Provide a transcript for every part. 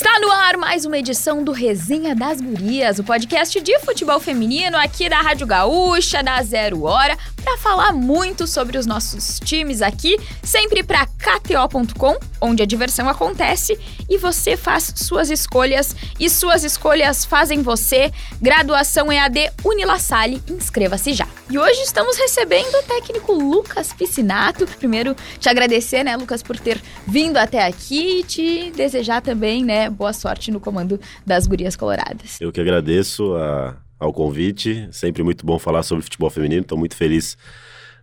Está no ar mais uma edição do Resenha das Gurias, o podcast de futebol feminino aqui da Rádio Gaúcha, da Zero Hora, para falar muito sobre os nossos times aqui, sempre para KTO.com, onde a diversão acontece e você faz suas escolhas e suas escolhas fazem você. Graduação EAD Unilassalle, inscreva-se já. E hoje estamos recebendo o técnico Lucas Piscinato. Primeiro, te agradecer, né, Lucas, por ter vindo até aqui e te desejar também, né, boa sorte no comando das Gurias Coloradas. Eu que agradeço a, ao convite. Sempre muito bom falar sobre futebol feminino. Estou muito feliz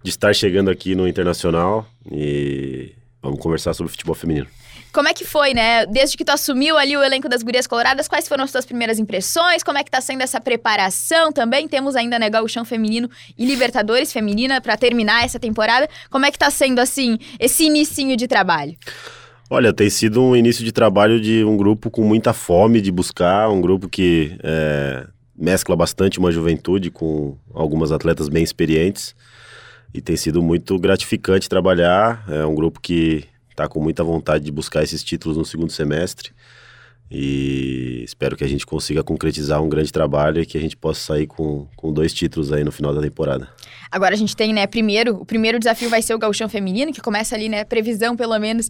de estar chegando aqui no Internacional e vamos conversar sobre futebol feminino. Como é que foi, né? Desde que tu assumiu ali o elenco das Gurias Coloradas, quais foram as tuas primeiras impressões? Como é que tá sendo essa preparação também? Temos ainda, né, Gauchão Feminino e Libertadores Feminina para terminar essa temporada. Como é que tá sendo, assim, esse inicinho de trabalho? Olha, tem sido um início de trabalho de um grupo com muita fome de buscar, um grupo que é, mescla bastante uma juventude com algumas atletas bem experientes e tem sido muito gratificante trabalhar. É um grupo que está com muita vontade de buscar esses títulos no segundo semestre. E espero que a gente consiga concretizar um grande trabalho e que a gente possa sair com, com dois títulos aí no final da temporada. Agora a gente tem, né, primeiro, o primeiro desafio vai ser o gauchão feminino, que começa ali, né, previsão pelo menos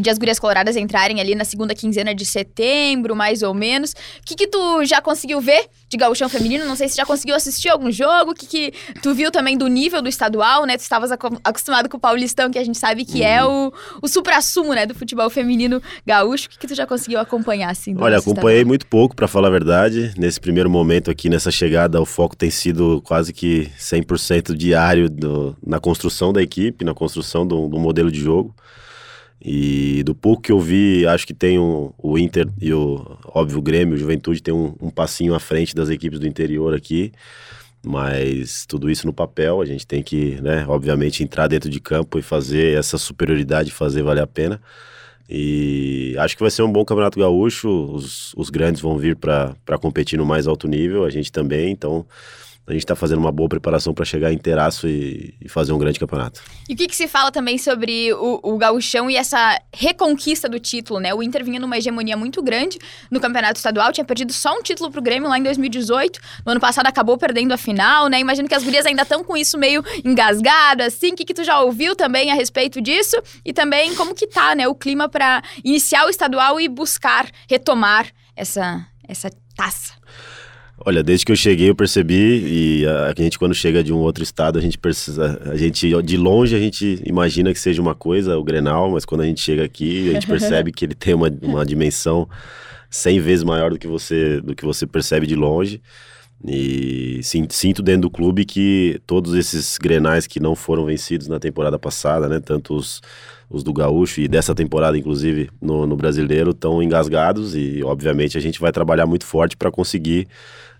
de as gurias coloradas entrarem ali na segunda quinzena de setembro, mais ou menos. O que que tu já conseguiu ver de gauchão feminino? Não sei se já conseguiu assistir algum jogo, o que que tu viu também do nível do estadual, né? Tu estavas acostumado com o paulistão, que a gente sabe que uhum. é o, o supra-sumo, né, do futebol feminino gaúcho. O que que tu já conseguiu acompanhar? assim? Olha, acompanhei muito pouco, para falar a verdade. Nesse primeiro momento aqui, nessa chegada, o foco tem sido quase que 100% diário do, na construção da equipe, na construção do, do, modelo de jogo. E do pouco que eu vi, acho que tem um, o Inter e o, óbvio, o Grêmio, o Juventude tem um, um passinho à frente das equipes do interior aqui. Mas tudo isso no papel, a gente tem que, né, obviamente, entrar dentro de campo e fazer essa superioridade, fazer valer a pena. E acho que vai ser um bom campeonato gaúcho. Os, os grandes vão vir para competir no mais alto nível, a gente também. Então a gente está fazendo uma boa preparação para chegar inteiraço e, e, fazer um grande campeonato. E o que, que se fala também sobre o, o gauchão e essa reconquista do título, né? O Inter vinha numa hegemonia muito grande no campeonato estadual, tinha perdido só um título pro Grêmio lá em 2018. No ano passado acabou perdendo a final, né? Imagino que as gurias ainda estão com isso meio engasgado, assim. O que, que tu já ouviu também a respeito disso? E também como que tá, né, o clima para iniciar o estadual e buscar retomar essa, essa taça? Olha, desde que eu cheguei eu percebi e a, a, gente quando chega de um outro estado a gente precisa, a gente de longe a gente imagina que seja uma coisa o Grenal, mas quando a gente chega aqui a gente percebe que ele tem uma, uma dimensão 100 vezes maior do que você do que você percebe de longe. E sinto dentro do clube que todos esses grenais que não foram vencidos na temporada passada, né, tanto os, os do Gaúcho e dessa temporada, inclusive, no, no brasileiro, estão engasgados e, obviamente, a gente vai trabalhar muito forte para conseguir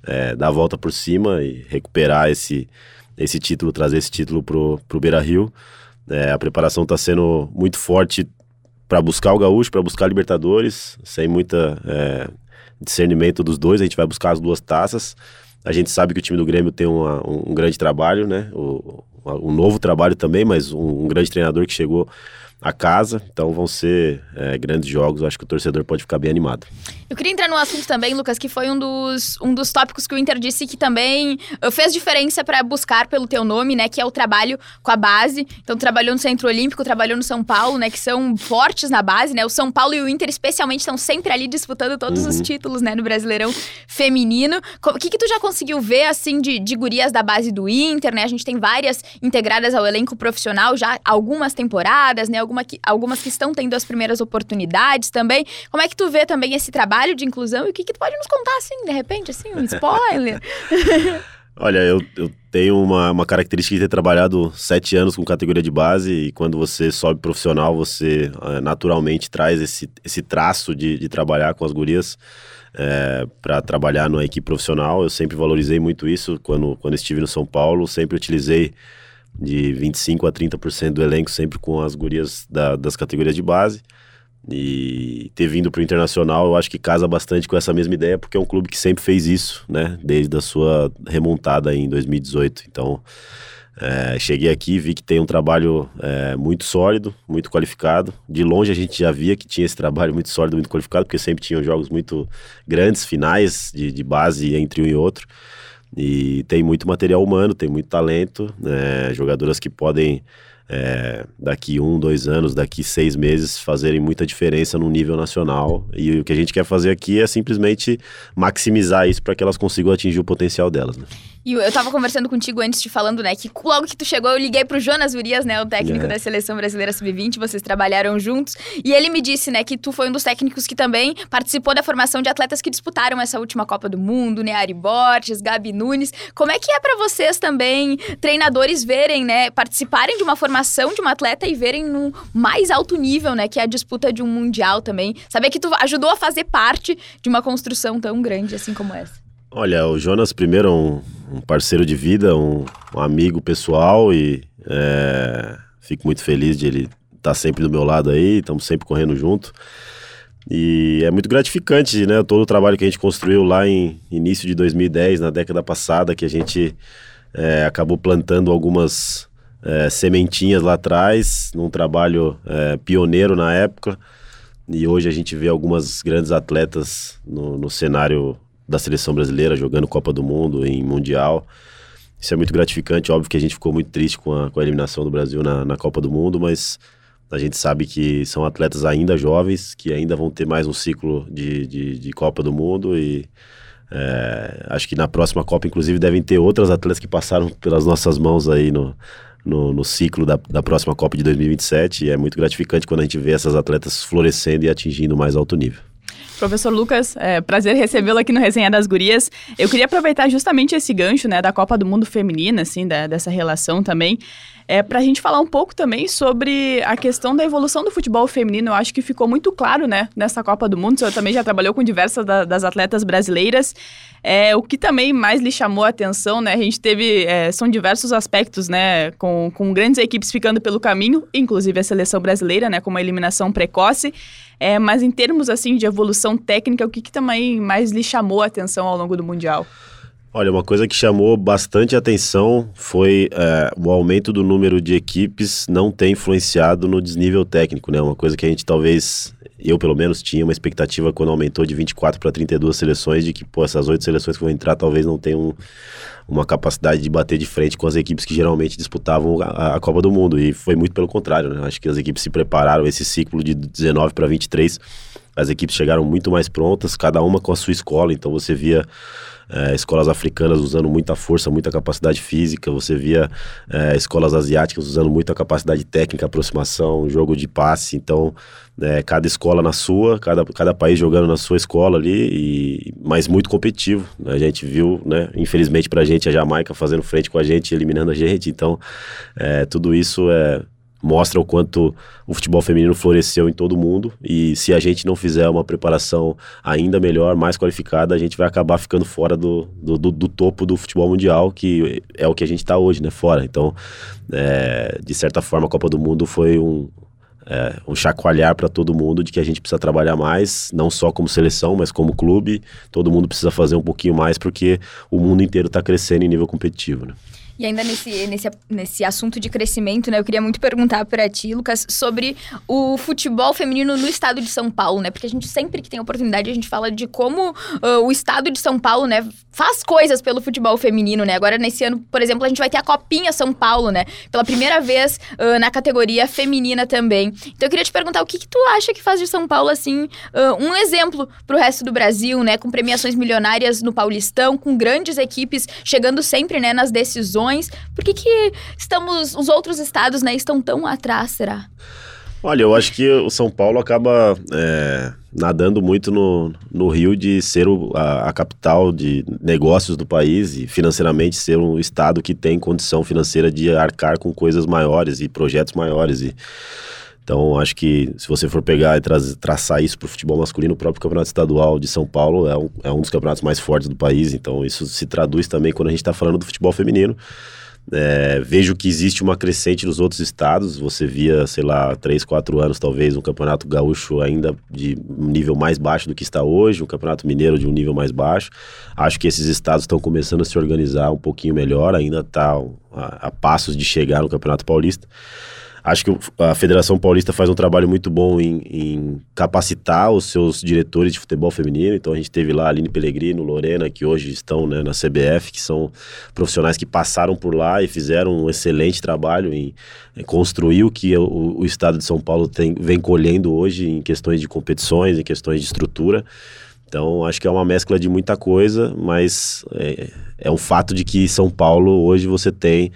é, dar a volta por cima e recuperar esse, esse título, trazer esse título pro, pro Beira Rio. É, a preparação está sendo muito forte para buscar o Gaúcho, para buscar a Libertadores, sem muita é, discernimento dos dois. A gente vai buscar as duas taças. A gente sabe que o time do Grêmio tem uma, um, um, grande trabalho, né? O, um novo trabalho também, mas um, um grande treinador que chegou a casa, então vão ser é, grandes jogos, acho que o torcedor pode ficar bem animado. Eu queria entrar num assunto também, Lucas, que foi um dos, um dos tópicos que o Inter disse que também uh, fez diferença para buscar pelo teu nome, né, que é o trabalho com a base. Então trabalhou no Centro Olímpico, trabalhou no São Paulo, né, que são fortes na base, né? O São Paulo e o Inter especialmente estão sempre ali disputando todos uhum. os títulos, né, no Brasileirão feminino. O que que tu já conseguiu ver assim de, de gurias da base do Inter, né? A gente tem várias integradas ao elenco profissional já algumas temporadas, né? alguma que, algumas que estão tendo as primeiras oportunidades também. Como é que tu vê também esse trabalho de inclusão e o que, que tu pode nos contar, assim, de repente, assim, um spoiler? Olha, eu, eu tenho uma, uma característica de ter trabalhado sete anos com categoria de base e quando você sobe profissional, você é, naturalmente traz esse, esse traço de, de trabalhar com as gurias é, para trabalhar numa equipe profissional. Eu sempre valorizei muito isso quando, quando estive no São Paulo, sempre utilizei de 25% a 30% do elenco, sempre com as gurias da, das categorias de base. E ter vindo para o Internacional, eu acho que casa bastante com essa mesma ideia, porque é um clube que sempre fez isso, né? Desde a sua remontada em 2018. Então, É, cheguei aqui vi que tem um trabalho é, muito sólido, muito qualificado. De longe a gente já via que tinha esse trabalho muito sólido, muito qualificado, porque sempre tinham jogos muito grandes, finais de, de base entre um e outro. E tem muito material humano, tem muito talento, né, jogadoras que podem é, daqui um, dois anos, daqui seis meses, fazerem muita diferença no nível nacional. E o que a gente quer fazer aqui é simplesmente maximizar isso para que elas consigam atingir o potencial delas. Né? E eu tava conversando contigo antes te falando, né, que logo que tu chegou, eu liguei pro Jonas Urias, né, o técnico é. da Seleção Brasileira Sub-20, vocês trabalharam juntos, e ele me disse, né, que tu foi um dos técnicos que também participou da formação de atletas que disputaram essa última Copa do Mundo, né, Ari Borges, Gabi Nunes. Como é que é para vocês também, treinadores, verem, né, participarem de uma formação de uma atleta e verem no mais alto nível, né, que é a disputa de um mundial também? Saber que tu ajudou a fazer parte de uma construção tão grande assim como essa. Olha, o Jonas primeiro é um, um parceiro de vida, um, um amigo pessoal e é, fico muito feliz de ele estar tá sempre do meu lado aí, estamos sempre correndo junto. E é muito gratificante, né? Todo o trabalho que a gente construiu lá em início de 2010, na década passada, que a gente é, acabou plantando algumas é, sementinhas lá atrás, num trabalho é, pioneiro na época. E hoje a gente vê algumas grandes atletas no, no cenário da seleção brasileira jogando Copa do Mundo, em Mundial. Isso é muito gratificante. Óbvio que a gente ficou muito triste com a, com a eliminação do Brasil na, na Copa do Mundo, mas a gente sabe que são atletas ainda jovens, que ainda vão ter mais um ciclo de, de, de Copa do Mundo e é, acho que na próxima Copa, inclusive, devem ter outras atletas que passaram pelas nossas mãos aí no, no, no ciclo da, da próxima Copa de 2027 e é muito gratificante quando a gente vê essas atletas florescendo e atingindo mais alto nível. Professor Lucas, é prazer recebê-lo aqui no Resenha das Gurias. Eu queria aproveitar justamente esse gancho, né, da Copa do Mundo Feminina, assim, da, dessa relação também, é, para a gente falar um pouco também sobre a questão da evolução do futebol feminino. Eu acho que ficou muito claro, né, nessa Copa do Mundo. Senhor também já trabalhou com diversas da, das atletas brasileiras. É, o que também mais lhe chamou a atenção, né? A gente teve. É, são diversos aspectos, né? Com, com grandes equipes ficando pelo caminho, inclusive a seleção brasileira, né? Com uma eliminação precoce. É, mas em termos assim de evolução técnica, o que, que também mais lhe chamou a atenção ao longo do Mundial? Olha, uma coisa que chamou bastante atenção foi é, o aumento do número de equipes não ter influenciado no desnível técnico, né? Uma coisa que a gente talvez, eu pelo menos, tinha uma expectativa quando aumentou de 24 para 32 seleções, de que pô, essas oito seleções que vão entrar talvez não tenham uma capacidade de bater de frente com as equipes que geralmente disputavam a, a Copa do Mundo. E foi muito pelo contrário, né? Acho que as equipes se prepararam, esse ciclo de 19 para 23, as equipes chegaram muito mais prontas, cada uma com a sua escola, então você via é, escolas africanas usando muita força, muita capacidade física, você via é, escolas asiáticas usando muita capacidade técnica, aproximação, jogo de passe, então é, cada escola na sua, cada, cada país jogando na sua escola ali, e, mas muito competitivo. A gente viu, né, infelizmente pra gente, a Jamaica fazendo frente com a gente, eliminando a gente, então é, tudo isso é mostra o quanto o futebol feminino floresceu em todo o mundo e se a gente não fizer uma preparação ainda melhor, mais qualificada, a gente vai acabar ficando fora do, do, do, do topo do futebol mundial, que é o que a gente está hoje, né? Fora. Então, é, de certa forma, a Copa do Mundo foi um, é, um chacoalhar para todo mundo de que a gente precisa trabalhar mais, não só como seleção, mas como clube. Todo mundo precisa fazer um pouquinho mais porque o mundo inteiro está crescendo em nível competitivo, né? E ainda nesse, nesse, nesse assunto de crescimento, né? Eu queria muito perguntar para ti, Lucas, sobre o futebol feminino no estado de São Paulo, né? Porque a gente sempre que tem oportunidade, a gente fala de como uh, o estado de São Paulo, né, faz coisas pelo futebol feminino, né? Agora, nesse ano, por exemplo, a gente vai ter a Copinha São Paulo, né? Pela primeira vez uh, na categoria feminina também. Então eu queria te perguntar o que, que tu acha que faz de São Paulo, assim, uh, um exemplo pro resto do Brasil, né? Com premiações milionárias no Paulistão, com grandes equipes chegando sempre, né, nas decisões por que, que estamos, os outros estados, né, estão tão atrás, será? Olha, eu acho que o São Paulo acaba é, nadando muito no, no Rio de ser o, a, a, capital de negócios do país e financeiramente ser um estado que tem condição financeira de arcar com coisas maiores e projetos maiores. E, então, acho que se você for pegar e tra traçar isso para o futebol masculino, o próprio Campeonato Estadual de São Paulo é um, é um dos campeonatos mais fortes do país. Então, isso se traduz também quando a gente está falando do futebol feminino. É, vejo que existe uma crescente nos outros estados. Você via, sei lá, três, quatro anos talvez, um campeonato gaúcho ainda de um nível mais baixo do que está hoje, um campeonato mineiro de um nível mais baixo. Acho que esses estados estão começando a se organizar um pouquinho melhor, ainda está a, a passos de chegar no Campeonato Paulista. Acho que a Federação Paulista faz um trabalho muito bom em, em, capacitar os seus diretores de futebol feminino. Então a gente teve lá a Aline Pellegrino, Lorena, que hoje estão né, na CBF, que são profissionais que passaram por lá e fizeram um excelente trabalho em, em construir o que o, o, estado de São Paulo tem, vem colhendo hoje em questões de competições, em questões de estrutura. Então, acho que é uma mescla de muita coisa, mas é, é um fato de que São Paulo hoje você tem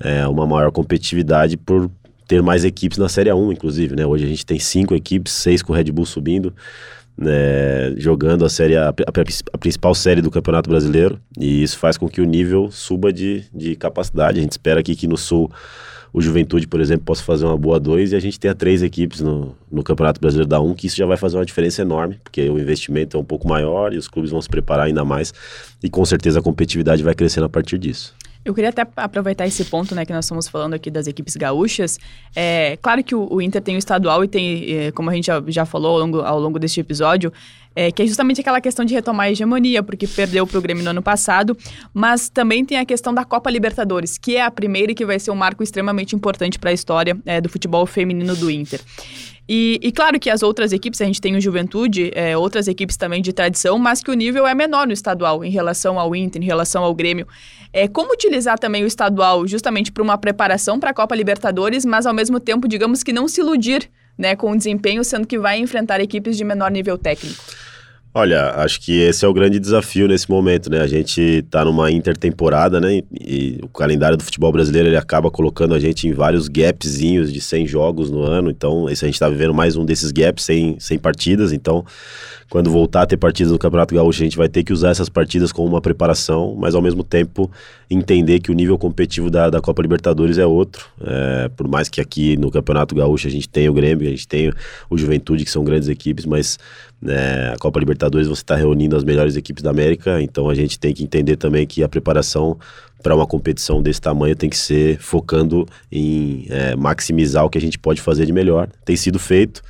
é, uma maior competitividade por ter mais equipes na Série 1, inclusive, né? Hoje a gente tem cinco equipes, seis com o Red Bull subindo, né? jogando a série a, a, principal série do Campeonato Brasileiro, e isso faz com que o nível suba de, de capacidade. A gente espera aqui que no Sul o Juventude, por exemplo, possa fazer uma boa dois e a gente tenha três equipes no, no Campeonato Brasileiro da 1, que isso já vai fazer uma diferença enorme, porque o investimento é um pouco maior e os clubes vão se preparar ainda mais, e com certeza a competitividade vai crescendo a partir disso. Eu queria até aproveitar esse ponto, né, que nós estamos falando aqui das equipes gaúchas. É claro que o, o Inter tem o estadual e tem, é, como a gente já, já falou ao longo, ao longo deste episódio, é, que é justamente aquela questão de retomar a hegemonia, porque perdeu o Grêmio no ano passado, mas também tem a questão da Copa Libertadores, que é a primeira e que vai ser um marco extremamente importante para a história é, do futebol feminino do Inter. E, e, claro que as outras equipes, a gente tem o Juventude, é, outras equipes também de tradição, mas que o nível é menor no estadual em relação ao Inter, em relação ao Grêmio. É, como utilizar também o estadual justamente para uma preparação para a Copa Libertadores, mas ao mesmo tempo, digamos que não se iludir né, com o desempenho, sendo que vai enfrentar equipes de menor nível técnico? Olha, acho que esse é o grande desafio nesse momento, né? A gente está numa intertemporada, né? E, o calendário do futebol brasileiro ele acaba colocando a gente em vários gapzinhos de 100 jogos no ano. Então, esse a gente está vivendo mais um desses gaps sem, sem partidas. Então, quando voltar a ter partidas no Campeonato Gaúcho, a gente vai ter que usar essas partidas como uma preparação, mas ao mesmo tempo entender que o nível competitivo da, da Copa Libertadores é outro. É, por mais que aqui no Campeonato Gaúcho a gente tenha o Grêmio, a gente tenha o Juventude, que são grandes equipes, mas é, a Copa Libertadores você está reunindo as melhores equipes da América, então a gente tem que entender também que a preparação para uma competição desse tamanho tem que ser focando em é, maximizar o que a gente pode fazer de melhor. Tem sido feito.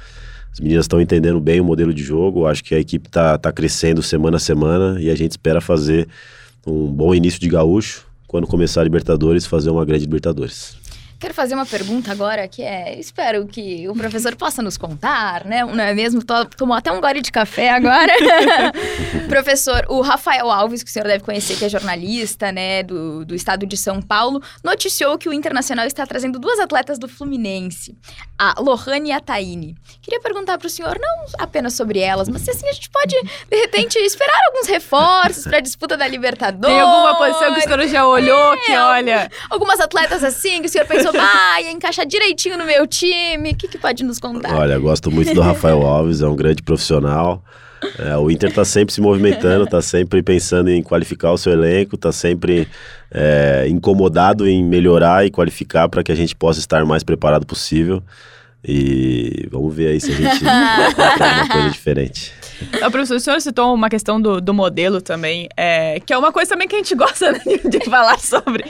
As meninas estão entendendo bem o modelo de jogo, acho que a equipe está tá crescendo semana a semana e a gente espera fazer um bom início de gaúcho, quando começar a Libertadores, fazer uma grande Libertadores. Quero fazer uma pergunta agora que é, espero que o professor possa nos contar, né? Não é mesmo? Tomou até um gole de café agora. professor, o Rafael Alves, que o senhor deve conhecer, que é jornalista, né, do, do estado de São Paulo, noticiou que o Internacional está trazendo duas atletas do Fluminense, a Lohane e a Taine. Queria perguntar para o senhor, não apenas sobre elas, mas se assim a gente pode, de repente, esperar alguns reforços para a disputa da Libertadores. Tem alguma posição que o senhor já olhou é, que, olha... Algumas atletas assim, que o senhor pensou ah, ia encaixar direitinho no meu time. O que, que pode nos contar? Olha, gosto muito do Rafael Alves, é um grande profissional. É, o Inter está sempre se movimentando, está sempre pensando em qualificar o seu elenco, está sempre é, incomodado em melhorar e qualificar para que a gente possa estar mais preparado possível. E vamos ver aí se a gente uma coisa diferente. O professor, o senhor citou uma questão do, do modelo também, é, que é uma coisa também que a gente gosta né, de, falar sobre.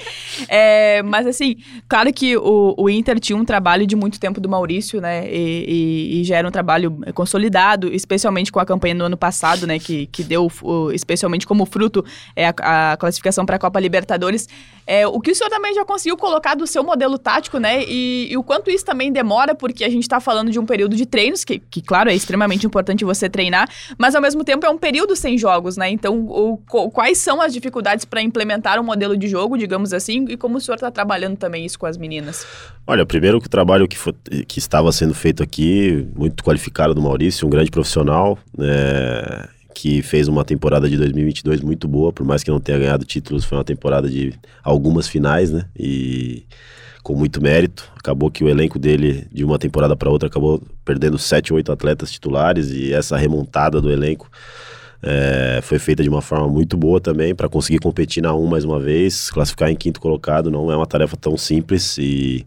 É, mas, assim, claro que o, o Inter tinha um trabalho de muito tempo do Maurício, né? E, e, e, já era um trabalho consolidado, especialmente com a campanha do ano passado, né? Que, que deu, especialmente como fruto, é, a, a classificação para a Copa Libertadores. É, o que o senhor também já conseguiu colocar do seu modelo tático, né? E, e o quanto isso também demora, porque a gente está falando de um período de treinos, que, que, claro, é extremamente importante você treinar, mas ao mesmo tempo é um período sem jogos, né? Então, o, quais são as dificuldades para implementar um modelo de jogo, digamos assim, e como o senhor está trabalhando também isso com as meninas? Olha, primeiro que o trabalho que, foi, que estava sendo feito aqui, muito qualificado do Maurício, um grande profissional, né? Que fez uma temporada de 2022 muito boa, por mais que não tenha ganhado títulos, foi uma temporada de algumas finais, né? E com muito mérito. Acabou que o elenco dele, de uma temporada para outra, acabou perdendo sete, oito atletas titulares e essa remontada do elenco é, foi feita de uma forma muito boa também para conseguir competir na 1 mais uma vez, classificar em quinto colocado não é uma tarefa tão simples e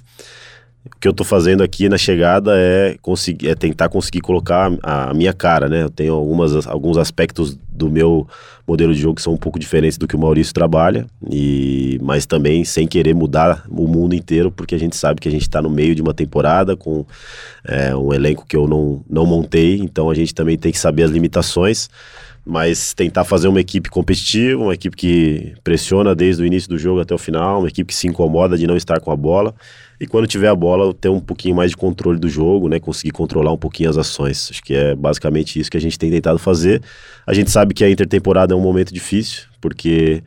o que eu estou fazendo aqui na chegada é, conseguir, é tentar conseguir colocar a, a, minha cara, né? Eu tenho algumas, alguns aspectos do meu modelo de jogo que são um pouco diferentes do que o Maurício trabalha, e mas também sem querer mudar o mundo inteiro, porque a gente sabe que a gente está no meio de uma temporada com é, um elenco que eu não, não montei, então a gente também tem que saber as limitações mas tentar fazer uma equipe competitiva, uma equipe que pressiona desde o início do jogo até o final, uma equipe que se incomoda de não estar com a bola e quando tiver a bola ter um pouquinho mais de controle do jogo, né, conseguir controlar um pouquinho as ações. Acho que é basicamente isso que a gente tem tentado fazer. A gente sabe que a intertemporada é um momento difícil, porque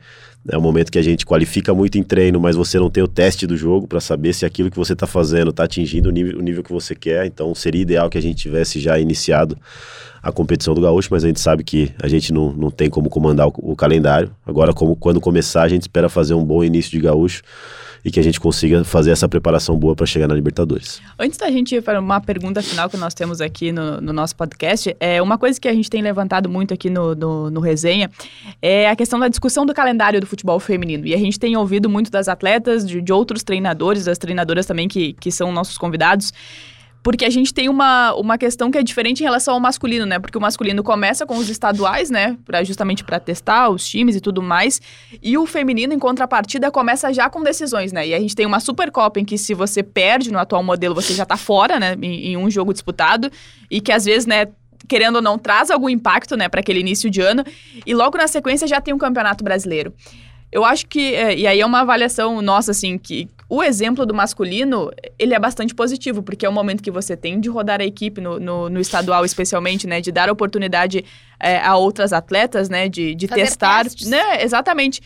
é um momento que a gente qualifica muito em treino, mas você não tem o teste do jogo para saber se aquilo que você está fazendo está atingindo o nível, o nível que você quer. Então seria ideal que a gente tivesse já iniciado a competição do Gaúcho, mas a gente sabe que a gente não, não tem como comandar o, o calendário. Agora, como, quando começar, a gente espera fazer um bom início de Gaúcho e que a gente consiga fazer essa preparação boa para chegar na Libertadores. Antes da gente ir para uma pergunta final que nós temos aqui no, no, nosso podcast, é uma coisa que a gente tem levantado muito aqui no, no, no resenha é a questão da discussão do calendário do futebol feminino. E a gente tem ouvido muito das atletas, de, de outros treinadores, das treinadoras também que, que são nossos convidados, porque a gente tem uma, uma questão que é diferente em relação ao masculino, né? Porque o masculino começa com os estaduais, né? Pra, justamente para testar os times e tudo mais. E o feminino, em contrapartida, começa já com decisões, né? E a gente tem uma Supercopa em que se você perde no atual modelo, você já tá fora, né? Em, em um jogo disputado. E que às vezes, né? querendo ou não, traz algum impacto, né, para aquele início de ano. E logo na sequência já tem um campeonato brasileiro. Eu acho que, é, e aí é uma avaliação nossa, assim, que o exemplo do masculino, ele é bastante positivo, porque é o momento que você tem de rodar a equipe no, no, no estadual, especialmente, né, de dar oportunidade é, a outras atletas, né, de, de testar, testes. né, exatamente.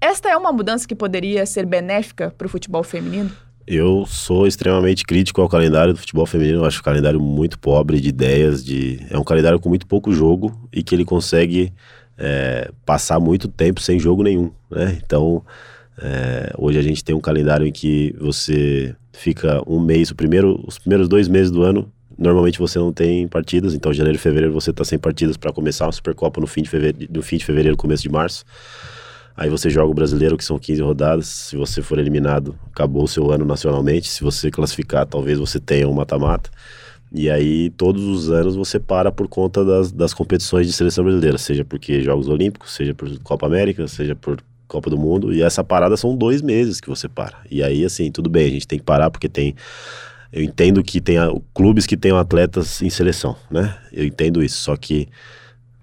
Esta é uma mudança que poderia ser benéfica para o futebol feminino? Eu sou extremamente crítico ao calendário do futebol feminino. Eu acho o calendário muito pobre de ideias. De... É um calendário com muito pouco jogo e que ele consegue é, passar muito tempo sem jogo nenhum, né? Então, é, hoje a gente tem um calendário em que você fica um mês, o primeiro, os primeiros dois meses do ano, normalmente você não tem partidas, então janeiro e fevereiro você está sem partidas para começar uma Supercopa no fim de fevereiro, no fim de fevereiro, começo de março. Aí você joga o brasileiro, que são 15 rodadas. Se você for eliminado, acabou o seu ano nacionalmente. Se você classificar, talvez você tenha um mata-mata. E aí, todos os anos, você para por conta das, das competições de seleção brasileira, seja porque Jogos Olímpicos, seja por Copa América, seja por Copa do Mundo. E essa parada são dois meses que você para. E aí, assim, tudo bem, a gente tem que parar porque tem. Eu entendo que tem a, clubes que tenham atletas em seleção, né? Eu entendo isso. Só que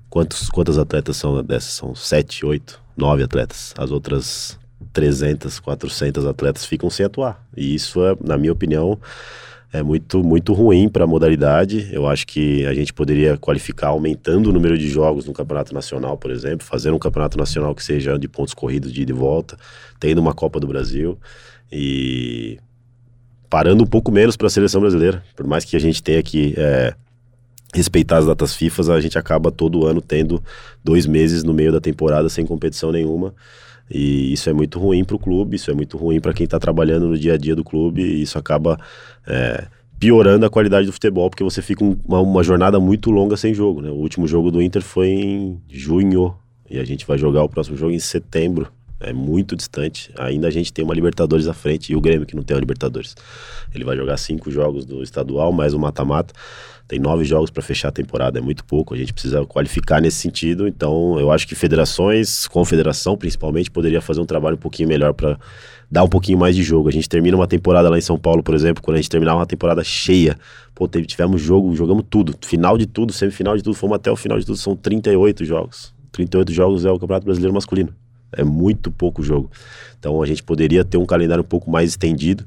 quantos, quantas atletas são dessas? São sete, oito, nove atletas. As outras 300, 400 atletas ficam sem atuar. E isso é, na minha opinião, é muito, muito ruim para a modalidade. Eu acho que a gente poderia qualificar aumentando o número de jogos no Campeonato Nacional, por exemplo, fazendo um Campeonato Nacional que seja de pontos corridos de ida e volta, tendo uma Copa do Brasil e parando um pouco menos para a seleção brasileira. Por mais que a gente tenha que é, respeitar as datas FIFA, a gente acaba todo ano tendo dois meses no meio da temporada sem competição nenhuma. E isso é muito ruim para o clube, isso é muito ruim para quem está trabalhando no dia a dia do clube, e isso acaba é, piorando a qualidade do futebol, porque você fica um, uma, uma, jornada muito longa sem jogo. Né? O último jogo do Inter foi em junho, e a gente vai jogar o próximo jogo em setembro. É muito distante. Ainda a gente tem uma Libertadores à frente e o Grêmio que não tem uma Libertadores. Ele vai jogar cinco jogos do estadual, mais o um mata-mata. Tem nove jogos para fechar a temporada, é muito pouco. A gente precisa qualificar nesse sentido. Então, eu acho que federações, confederação principalmente, poderia fazer um trabalho um pouquinho melhor para dar um pouquinho mais de jogo. A gente termina uma temporada lá em São Paulo, por exemplo, quando a gente terminava uma temporada cheia. Pô, tivemos jogo, jogamos tudo. Final de tudo, semifinal de tudo, fomos até o final de tudo. São 38 jogos. 38 jogos é o Campeonato Brasileiro Masculino. É muito pouco jogo. Então a gente poderia ter um calendário um pouco mais estendido,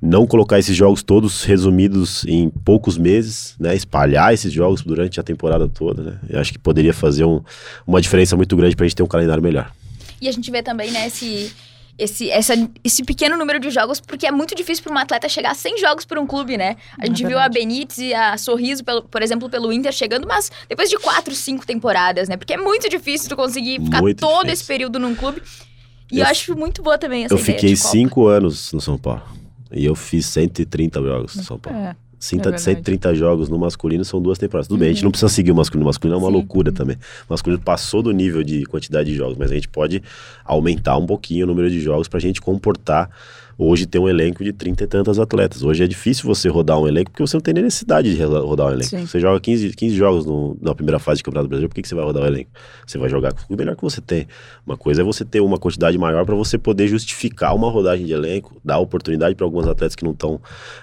não colocar esses jogos todos resumidos em poucos meses, né? Espalhar esses jogos durante a temporada toda, né? Eu acho que poderia fazer um, uma diferença muito grande para a gente ter um calendário melhor. E a gente vê também, né, esse esse, essa, esse pequeno número de jogos, porque é muito difícil para uma atleta chegar a 100 jogos por um clube, né? A gente é viu a Benítez e a Sorriso, pelo, por exemplo, pelo Inter chegando, mas depois de 4, 5 temporadas, né? Porque é muito difícil tu conseguir ficar muito todo difícil. esse período num clube. E eu, eu acho muito boa também essa Eu fiquei 5 anos no São Paulo. E eu fiz 130 jogos no São Paulo. É. 130, é 130 jogos no masculino são duas temporadas. Tudo uhum. bem, a gente não precisa seguir o masculino. O masculino é uma Sim. loucura também. O masculino passou do nível de quantidade de jogos, mas a gente pode aumentar um pouquinho o número de jogos para a gente comportar hoje tem um elenco de 30 e tantas atletas. Hoje é difícil você rodar um elenco porque você não tem necessidade de rodar um elenco. Sim. Você joga 15, 15 jogos no, na primeira fase de Campeonato Brasileiro, por que, que você vai rodar o um elenco? Você vai jogar com o melhor que você tem. Uma coisa é você ter uma quantidade maior para você poder justificar uma rodagem de elenco, dar oportunidade para alguns atletas que não estão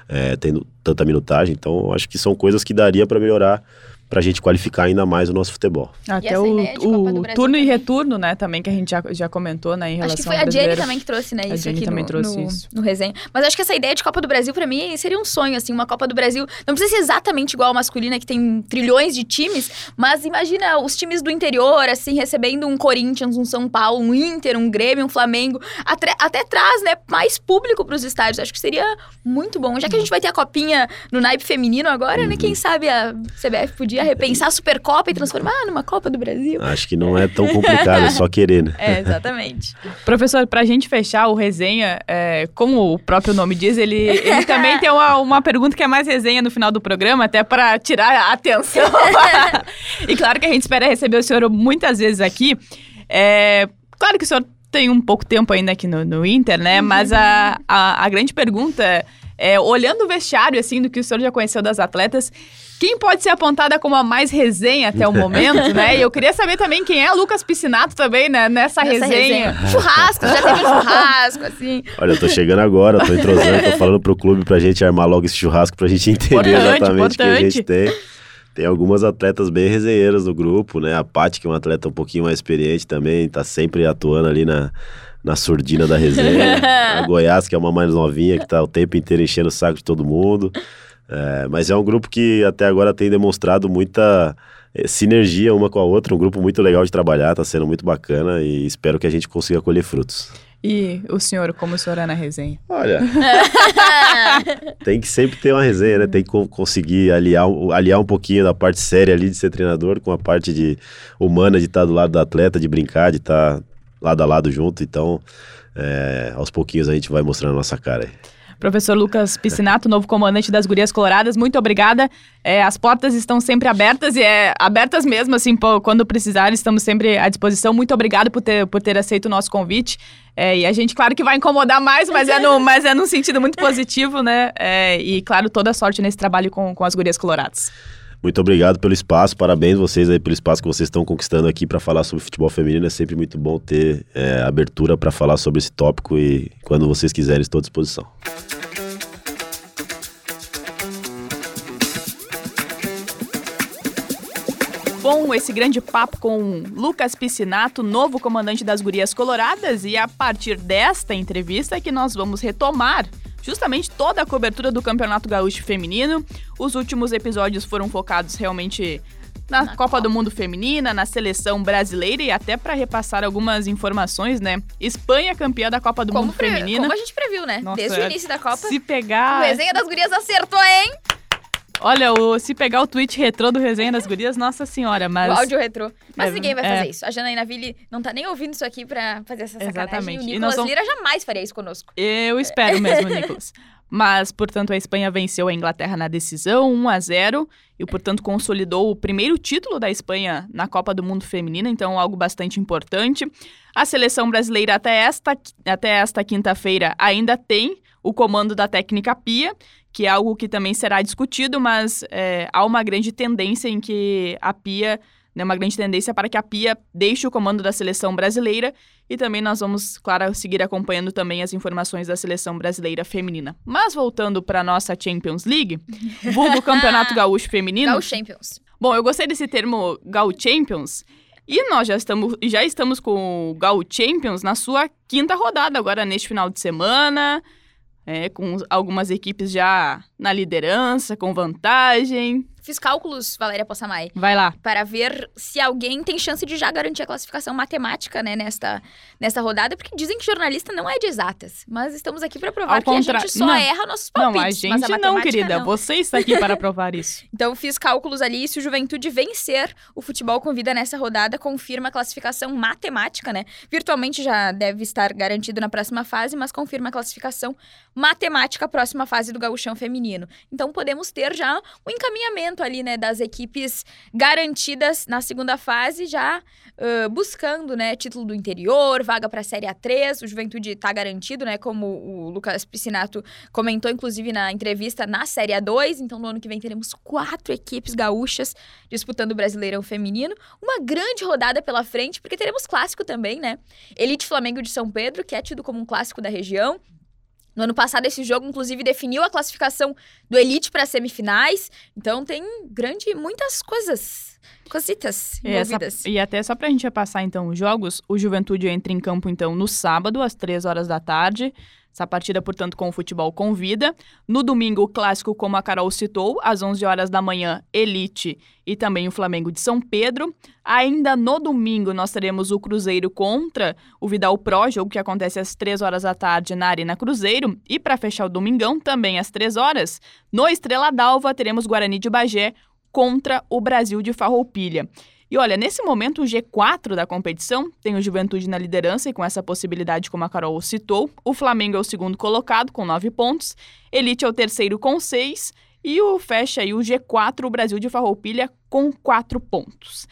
é, tendo tanta minutagem. Então, acho que são coisas que daria para melhorar para a gente qualificar ainda mais o nosso futebol. Até o, o turno e retorno, né, também que a gente já, já comentou, né, em relação Acho que foi a Jenny também que trouxe, né, isso a aqui também no, trouxe no, isso. no resenha. Mas acho que essa ideia de Copa do Brasil para mim seria um sonho, assim, uma Copa do Brasil, não precisa ser exatamente igual a masculina que tem trilhões de times, mas imagina os times do interior, assim, recebendo um Corinthians, um São Paulo, um Inter, um Grêmio, um Flamengo, até, até traz, né, mais público para os estádios. Acho que seria muito bom. Já que a gente vai ter a copinha no naipe feminino agora, né, uhum. né, quem sabe a CBF podia podia repensar a Supercopa e transformar numa Copa do Brasil. Acho que não é tão complicado, é só querer, né? É, exatamente. Professor, pra gente fechar o resenha, é, como o próprio nome diz, ele, ele também tem uma, uma pergunta que é mais resenha no final do programa, até para tirar a atenção. e claro que a gente espera receber o senhor muitas vezes aqui. É, claro que o senhor tem um pouco tempo ainda aqui no, no Inter, né? Mas a, a, a grande pergunta é, é, olhando o vestiário, assim, do que o senhor já conheceu das atletas, quem pode ser apontada como a mais resenha até o momento, né? E eu queria saber também quem é Lucas Piscinato também, né? Nessa, Nessa resenha. resenha. Churrasco, já teve um churrasco, assim. Olha, eu tô chegando agora, tô entrosando, tô falando pro clube pra gente armar logo esse churrasco pra gente entender importante, exatamente o que a gente tem. Tem algumas atletas bem resenheiras no grupo, né? A Paty, que é uma atleta um pouquinho mais experiente também, tá sempre atuando ali na, na surdina da resenha. a Goiás, que é uma mais novinha, que tá o tempo inteiro enchendo o saco de todo mundo. É, mas é um grupo que até agora tem demonstrado muita é, sinergia uma com a outra, um grupo muito legal de trabalhar, está sendo muito bacana e espero que a gente consiga colher frutos. E o senhor, como o senhor é na resenha? Olha, tem que sempre ter uma resenha, né? Tem que conseguir aliar, aliar um pouquinho da parte séria ali de ser treinador com a parte de humana de estar do lado do atleta, de brincar, de estar lado a lado junto. Então, é, aos pouquinhos a gente vai mostrando a nossa cara aí. Professor Lucas Piscinato, novo comandante das Gurias Coloradas, muito obrigada. É, as portas estão sempre abertas e é abertas mesmo, assim, pô, quando precisar, estamos sempre à disposição. Muito obrigado por ter, por ter aceito o nosso convite. É, e a gente, claro que vai incomodar mais, mas é, no, mas é num sentido muito positivo, né? É, e, claro, toda sorte nesse trabalho com, com as Gurias Coloradas. Muito obrigado pelo espaço, parabéns vocês aí pelo espaço que vocês estão conquistando aqui para falar sobre futebol feminino. É sempre muito bom ter é, abertura para falar sobre esse tópico e quando vocês quiserem, estou à disposição. Bom, esse grande papo com Lucas Piscinato, novo comandante das Gurias Coloradas, e a partir desta entrevista é que nós vamos retomar justamente toda a cobertura do Campeonato Gaúcho Feminino. Os últimos episódios foram focados realmente na, na Copa, Copa, do Mundo Feminina, na seleção brasileira e até para repassar algumas informações, né? Espanha campeã da Copa do como Mundo Feminina. Como a gente previu, né? Nossa, Desde o início da Copa. Se pegar. O resenha das gurias acertou, hein? Olha, o, se pegar o tweet retrô do Resenha das Gurias, nossa senhora, mas... O áudio retrô. Mas é, ninguém vai fazer é. isso. A Janaína Ville não tá nem ouvindo isso aqui pra fazer essa sacanagem. Exatamente. E o Nicolas Lira jamais faria isso conosco. Eu espero mesmo, Nicolas. Mas, portanto, a Espanha venceu a Inglaterra na decisão, 1 a 0 e, portanto, consolidou o primeiro título da Espanha na Copa do Mundo Feminina, então algo bastante importante. A seleção brasileira até esta, até esta quinta-feira ainda tem o comando da técnica Pia, que é algo que também será discutido, mas é, há uma grande tendência em que a Pia, né, uma grande tendência para que a Pia deixe o comando da seleção brasileira e também nós vamos, claro, seguir acompanhando também as informações da seleção brasileira feminina. Mas voltando para a nossa Champions League, vulgo Campeonato Gaúcho Feminino. Gaúcho Champions. Bom, eu gostei desse termo Gaúcho Champions. E nós já estamos, já estamos com o Gaúcho Champions na sua quinta rodada agora neste final de semana é, com algumas equipes já na liderança, com vantagem. Fiz cálculos, Valéria Possamay. Vai lá. Para ver se alguém tem chance de já garantir a classificação matemática, né, nesta, nesta rodada, porque dizem que jornalista não é de exatas. Mas estamos aqui para provar Ao que contra... a gente só não. erra nossos palpites. Não, a gente a não, querida. Não. Você está aqui para provar isso. então, fiz cálculos ali. Se o Juventude vencer, o futebol com vida nessa rodada confirma a classificação matemática, né? Virtualmente já deve estar garantido na próxima fase, mas confirma a classificação matemática próxima fase do gauchão feminino. Então, podemos ter já o um encaminhamento momento ali, né, das equipes garantidas na segunda fase, já uh, buscando, né, título do interior, vaga para a Série A3. O Juventude está garantido, né, como o Lucas Piscinato comentou, inclusive, na entrevista, na Série A2. Então, no ano que vem teremos quatro equipes gaúchas disputando o Brasileirão Feminino. Uma grande rodada pela frente, porque teremos clássico também, né? Elite Flamengo de São Pedro, que é tido como um clássico da região. No ano passado, esse jogo, inclusive, definiu a classificação do Elite para semifinais. Então, tem grande, muitas coisas, cositas envolvidas. Essa, e até só para a gente repassar, então, os jogos, o Juventude entra em campo, então, no sábado, às três horas da tarde. Essa partida, portanto, com o futebol convida. No domingo, o clássico, como a Carol citou, às 11 horas da manhã, Elite e também o Flamengo de São Pedro. Ainda no domingo, nós teremos o Cruzeiro contra o Vidal Pro, jogo que acontece às 3 horas da tarde na Arena Cruzeiro. E para fechar o domingão, também às 3 horas, no Estrela d'Alva, teremos Guarani de Bagé contra o Brasil de Farroupilha. E olha, nesse momento, o G4 da competição tem o Juventude na liderança e com essa possibilidade, como a Carol citou. O Flamengo é o segundo colocado, com nove pontos. Elite é o terceiro, com seis. E o fecha aí o G4, o Brasil de Farroupilha, com quatro pontos.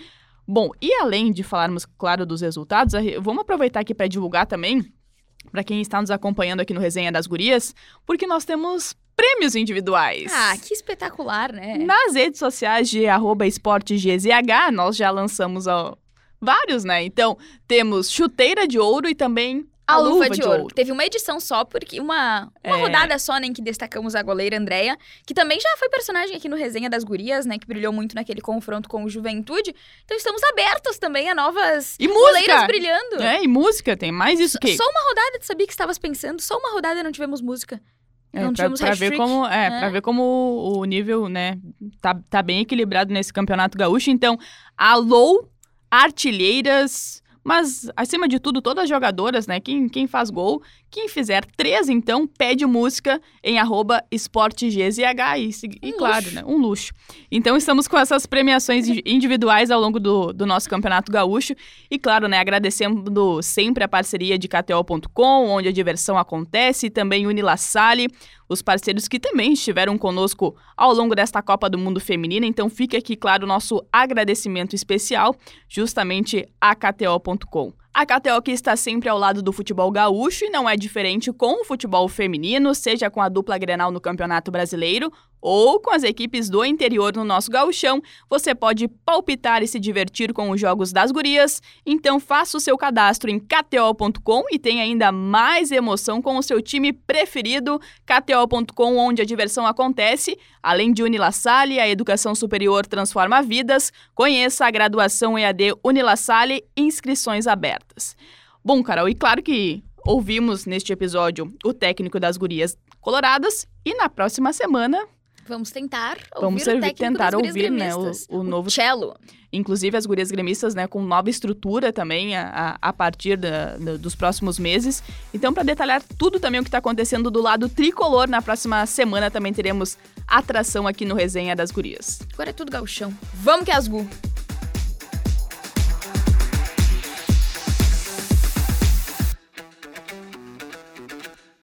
Bom, e além de falarmos, claro, dos resultados, vamos aproveitar aqui para divulgar também, para quem está nos acompanhando aqui no Resenha das Gurias, porque nós temos prêmios individuais. Ah, que espetacular, né? Nas redes sociais de arroba esportegzh, nós já lançamos ó, vários, né? Então, temos chuteira de ouro e também a, a luva, luva, de, de ouro. ouro. Teve uma edição só, porque uma, uma é... rodada só, né, em que destacamos a goleira Andréia, que também já foi personagem aqui no Resenha das Gurias, né, que brilhou muito naquele confronto com o Juventude. Então estamos abertos também a novas e goleiras brilhando. É, e música, tem mais isso que... Só uma rodada, tu sabia que estavas pensando? Só uma rodada não tivemos música. É, não pra, pra ver como é, né? ver como o nível, né, tá, tá bem equilibrado nesse campeonato gaúcho. Então, alô, artilheiras, mas, acima de tudo, todas as jogadoras, né? Quem, quem faz gol, quem fizer três, então, pede música em arroba esportegzh. E, e claro, né? Um luxo. Então, estamos com essas premiações individuais ao longo do, do nosso Campeonato Gaúcho. E, claro, né? Agradecendo sempre a parceria de KTO.com, onde a diversão acontece, e também Unilassale, os parceiros que também estiveram conosco ao longo desta Copa do Mundo Feminina. Então fica aqui, claro, o nosso agradecimento especial justamente a KTO.com. A KTO está sempre ao lado do futebol gaúcho e não é diferente com o futebol feminino, seja com a dupla Grenal no Campeonato Brasileiro ou com as equipes do interior no nosso gauchão, você pode palpitar e se divertir com os jogos das gurias. Então faça o seu cadastro em kto.com e tenha ainda mais emoção com o seu time preferido, kto.com, onde a diversão acontece. Além de Unilassalle, a educação superior transforma vidas. Conheça a graduação EAD Unilassalle, inscrições abertas. Bom, Carol, e claro que ouvimos neste episódio o técnico das gurias coloradas e na próxima semana Vamos tentar ouvir Vamos o técnico tentar ouvir, né, o, o, novo o cello. Inclusive as gurias gremistas, né, com nova estrutura também a, a, partir da, da, dos próximos meses. Então, para detalhar tudo também o que está acontecendo do lado tricolor, na próxima semana também teremos atração aqui no Resenha das Gurias. Agora é tudo gauchão. Vamos que é asgu!